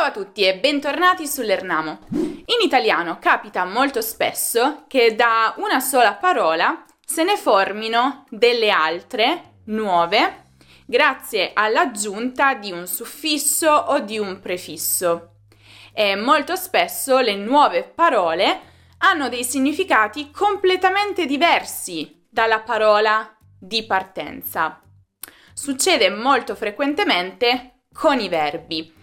Ciao a tutti e bentornati sull'Ernamo. In italiano capita molto spesso che da una sola parola se ne formino delle altre, nuove, grazie all'aggiunta di un suffisso o di un prefisso. E molto spesso le nuove parole hanno dei significati completamente diversi dalla parola di partenza. Succede molto frequentemente con i verbi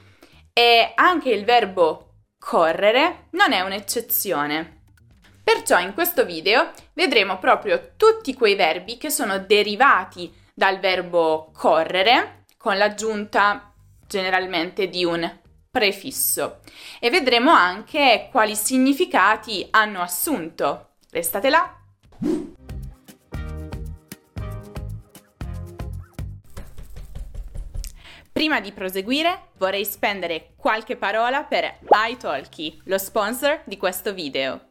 e anche il verbo correre non è un'eccezione. Perciò in questo video vedremo proprio tutti quei verbi che sono derivati dal verbo correre con l'aggiunta generalmente di un prefisso e vedremo anche quali significati hanno assunto. Restate là! Prima di proseguire vorrei spendere qualche parola per iTalki, lo sponsor di questo video.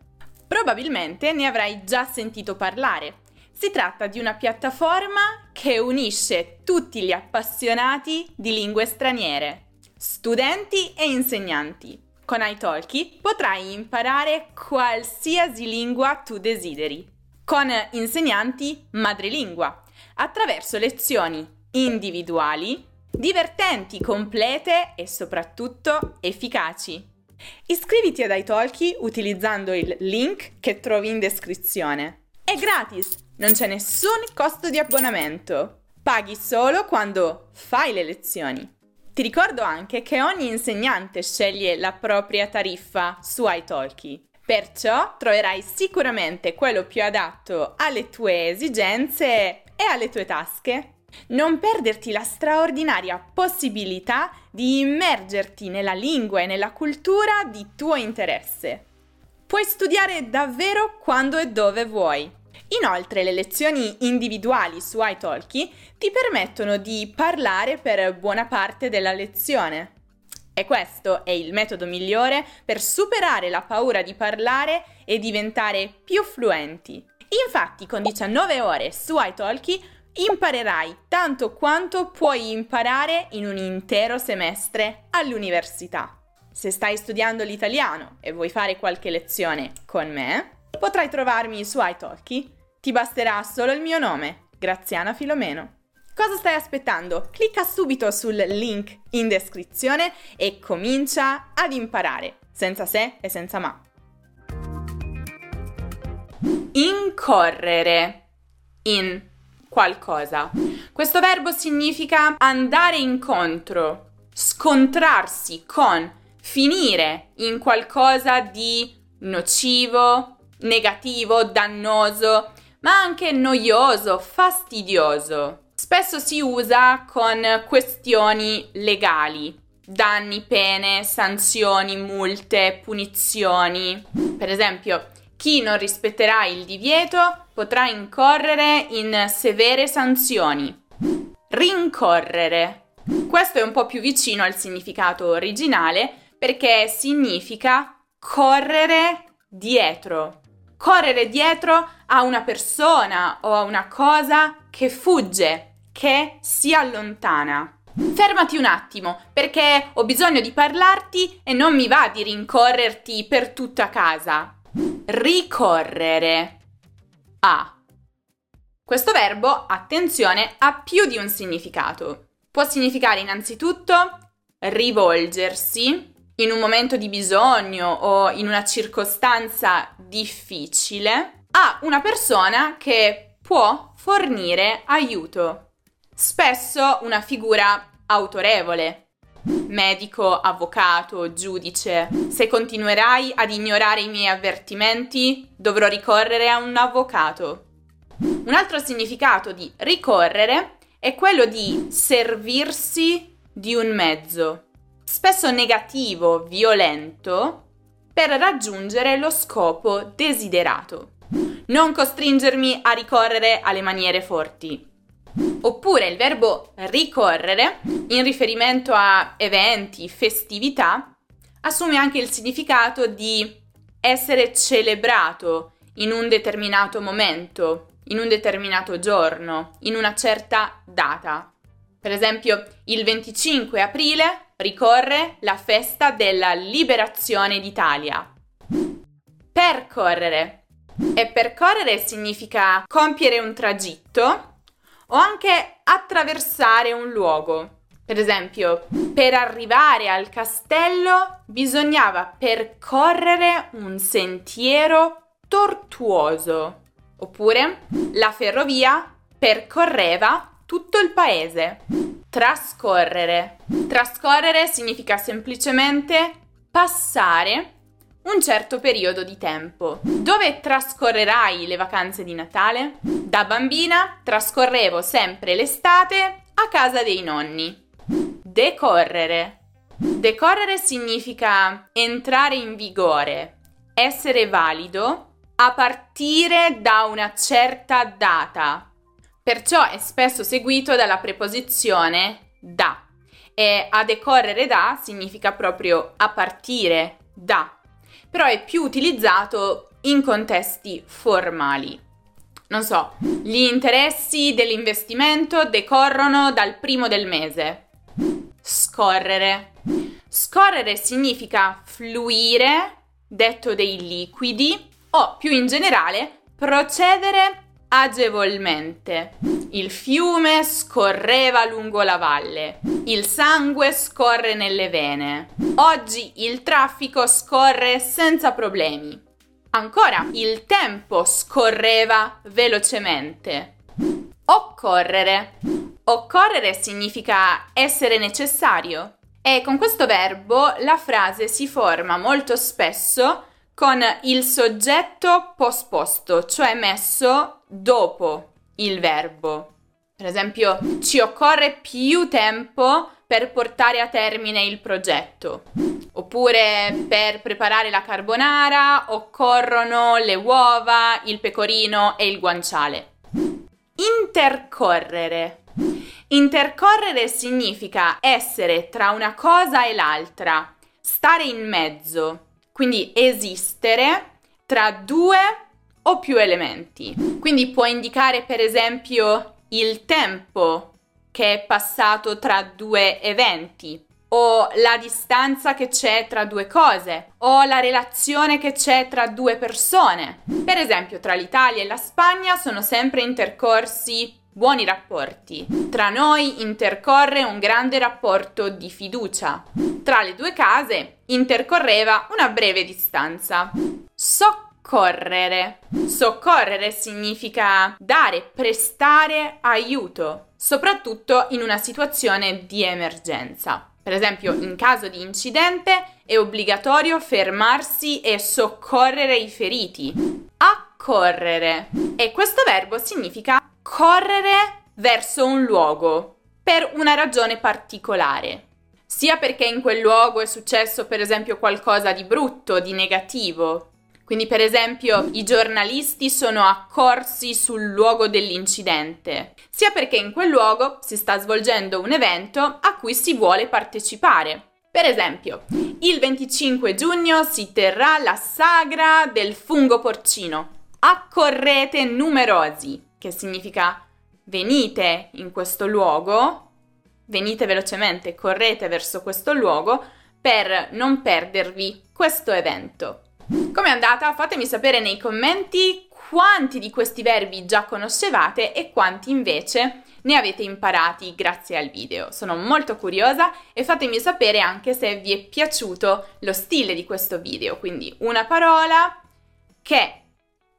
Probabilmente ne avrai già sentito parlare. Si tratta di una piattaforma che unisce tutti gli appassionati di lingue straniere, studenti e insegnanti. Con iTalki potrai imparare qualsiasi lingua tu desideri, con insegnanti madrelingua, attraverso lezioni individuali divertenti, complete e soprattutto efficaci. Iscriviti ad iTalki utilizzando il link che trovi in descrizione. È gratis, non c'è nessun costo di abbonamento. Paghi solo quando fai le lezioni. Ti ricordo anche che ogni insegnante sceglie la propria tariffa su iTalki. Perciò troverai sicuramente quello più adatto alle tue esigenze e alle tue tasche. Non perderti la straordinaria possibilità di immergerti nella lingua e nella cultura di tuo interesse. Puoi studiare davvero quando e dove vuoi. Inoltre le lezioni individuali su iTalki ti permettono di parlare per buona parte della lezione. E questo è il metodo migliore per superare la paura di parlare e diventare più fluenti. Infatti con 19 ore su iTalki imparerai tanto quanto puoi imparare in un intero semestre all'università. Se stai studiando l'italiano e vuoi fare qualche lezione con me, potrai trovarmi su iTalki. Ti basterà solo il mio nome, Graziana Filomeno. Cosa stai aspettando? Clicca subito sul link in descrizione e comincia ad imparare, senza se e senza ma. Incorrere. In qualcosa. Questo verbo significa andare incontro, scontrarsi con, finire in qualcosa di nocivo, negativo, dannoso, ma anche noioso, fastidioso. Spesso si usa con questioni legali, danni, pene, sanzioni, multe, punizioni. Per esempio, chi non rispetterà il divieto potrà incorrere in severe sanzioni. Rincorrere. Questo è un po' più vicino al significato originale perché significa correre dietro. Correre dietro a una persona o a una cosa che fugge, che si allontana. Fermati un attimo, perché ho bisogno di parlarti e non mi va di rincorrerti per tutta casa ricorrere a. Questo verbo, attenzione, ha più di un significato. Può significare innanzitutto rivolgersi in un momento di bisogno o in una circostanza difficile a una persona che può fornire aiuto. Spesso una figura autorevole, medico, avvocato, giudice. Se continuerai ad ignorare i miei avvertimenti, dovrò ricorrere a un avvocato. Un altro significato di ricorrere è quello di servirsi di un mezzo, spesso negativo, violento, per raggiungere lo scopo desiderato. Non costringermi a ricorrere alle maniere forti. Oppure il verbo ricorrere, in riferimento a eventi, festività, assume anche il significato di essere celebrato in un determinato momento, in un determinato giorno, in una certa data. Per esempio, il 25 aprile ricorre la festa della liberazione d'Italia. Percorrere. E percorrere significa compiere un tragitto o anche attraversare un luogo. Per esempio, per arrivare al castello bisognava percorrere un sentiero tortuoso. Oppure la ferrovia percorreva tutto il paese. Trascorrere. Trascorrere significa semplicemente passare un certo periodo di tempo. Dove trascorrerai le vacanze di Natale? Da bambina trascorrevo sempre l'estate a casa dei nonni. Decorrere. Decorrere significa entrare in vigore, essere valido a partire da una certa data. Perciò è spesso seguito dalla preposizione da. E a decorrere da significa proprio a partire da però è più utilizzato in contesti formali. Non so, gli interessi dell'investimento decorrono dal primo del mese. Scorrere. Scorrere significa fluire, detto dei liquidi, o più in generale procedere agevolmente. Il fiume scorreva lungo la valle, il sangue scorre nelle vene. Oggi il traffico scorre senza problemi. Ancora, il tempo scorreva velocemente. Occorrere. Occorrere significa essere necessario. E con questo verbo la frase si forma molto spesso con il soggetto posposto, cioè messo dopo il verbo. Per esempio, ci occorre più tempo per portare a termine il progetto. Oppure per preparare la carbonara occorrono le uova, il pecorino e il guanciale. Intercorrere. Intercorrere significa essere tra una cosa e l'altra, stare in mezzo. Quindi esistere tra due o più elementi. Quindi può indicare per esempio il tempo che è passato tra due eventi o la distanza che c'è tra due cose o la relazione che c'è tra due persone. Per esempio, tra l'Italia e la Spagna sono sempre intercorsi buoni rapporti. Tra noi intercorre un grande rapporto di fiducia. Tra le due case intercorreva una breve distanza. Soccorrere. Soccorrere significa dare, prestare aiuto, soprattutto in una situazione di emergenza. Per esempio, in caso di incidente è obbligatorio fermarsi e soccorrere i feriti. Accorrere. E questo verbo significa correre verso un luogo per una ragione particolare. Sia perché in quel luogo è successo per esempio qualcosa di brutto, di negativo. Quindi per esempio i giornalisti sono accorsi sul luogo dell'incidente, sia perché in quel luogo si sta svolgendo un evento a cui si vuole partecipare. Per esempio, il 25 giugno si terrà la sagra del fungo porcino. Accorrete numerosi che significa venite in questo luogo, venite velocemente, correte verso questo luogo per non perdervi questo evento. Com'è andata? Fatemi sapere nei commenti quanti di questi verbi già conoscevate e quanti invece ne avete imparati grazie al video. Sono molto curiosa e fatemi sapere anche se vi è piaciuto lo stile di questo video, quindi una parola che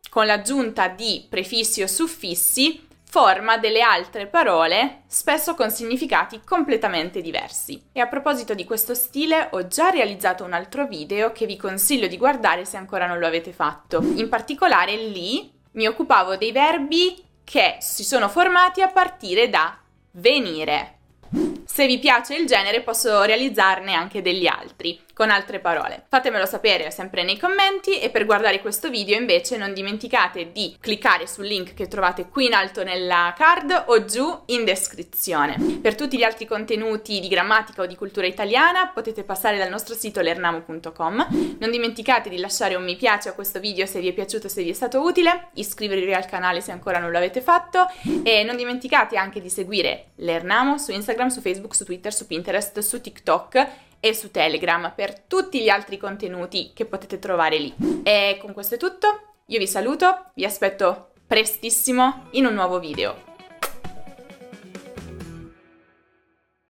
con l'aggiunta di prefissi o suffissi forma delle altre parole, spesso con significati completamente diversi. E a proposito di questo stile, ho già realizzato un altro video che vi consiglio di guardare se ancora non lo avete fatto. In particolare lì mi occupavo dei verbi che si sono formati a partire da venire. Se vi piace il genere posso realizzarne anche degli altri, con altre parole. Fatemelo sapere sempre nei commenti e per guardare questo video invece non dimenticate di cliccare sul link che trovate qui in alto nella card o giù in descrizione. Per tutti gli altri contenuti di grammatica o di cultura italiana potete passare dal nostro sito lernamo.com. Non dimenticate di lasciare un mi piace a questo video se vi è piaciuto, se vi è stato utile, iscrivervi al canale se ancora non lo avete fatto e non dimenticate anche di seguire Lernamo su Instagram, su Facebook, su Twitter, su Pinterest, su TikTok e su Telegram per tutti gli altri contenuti che potete trovare lì. E con questo è tutto, io vi saluto, vi aspetto prestissimo in un nuovo video.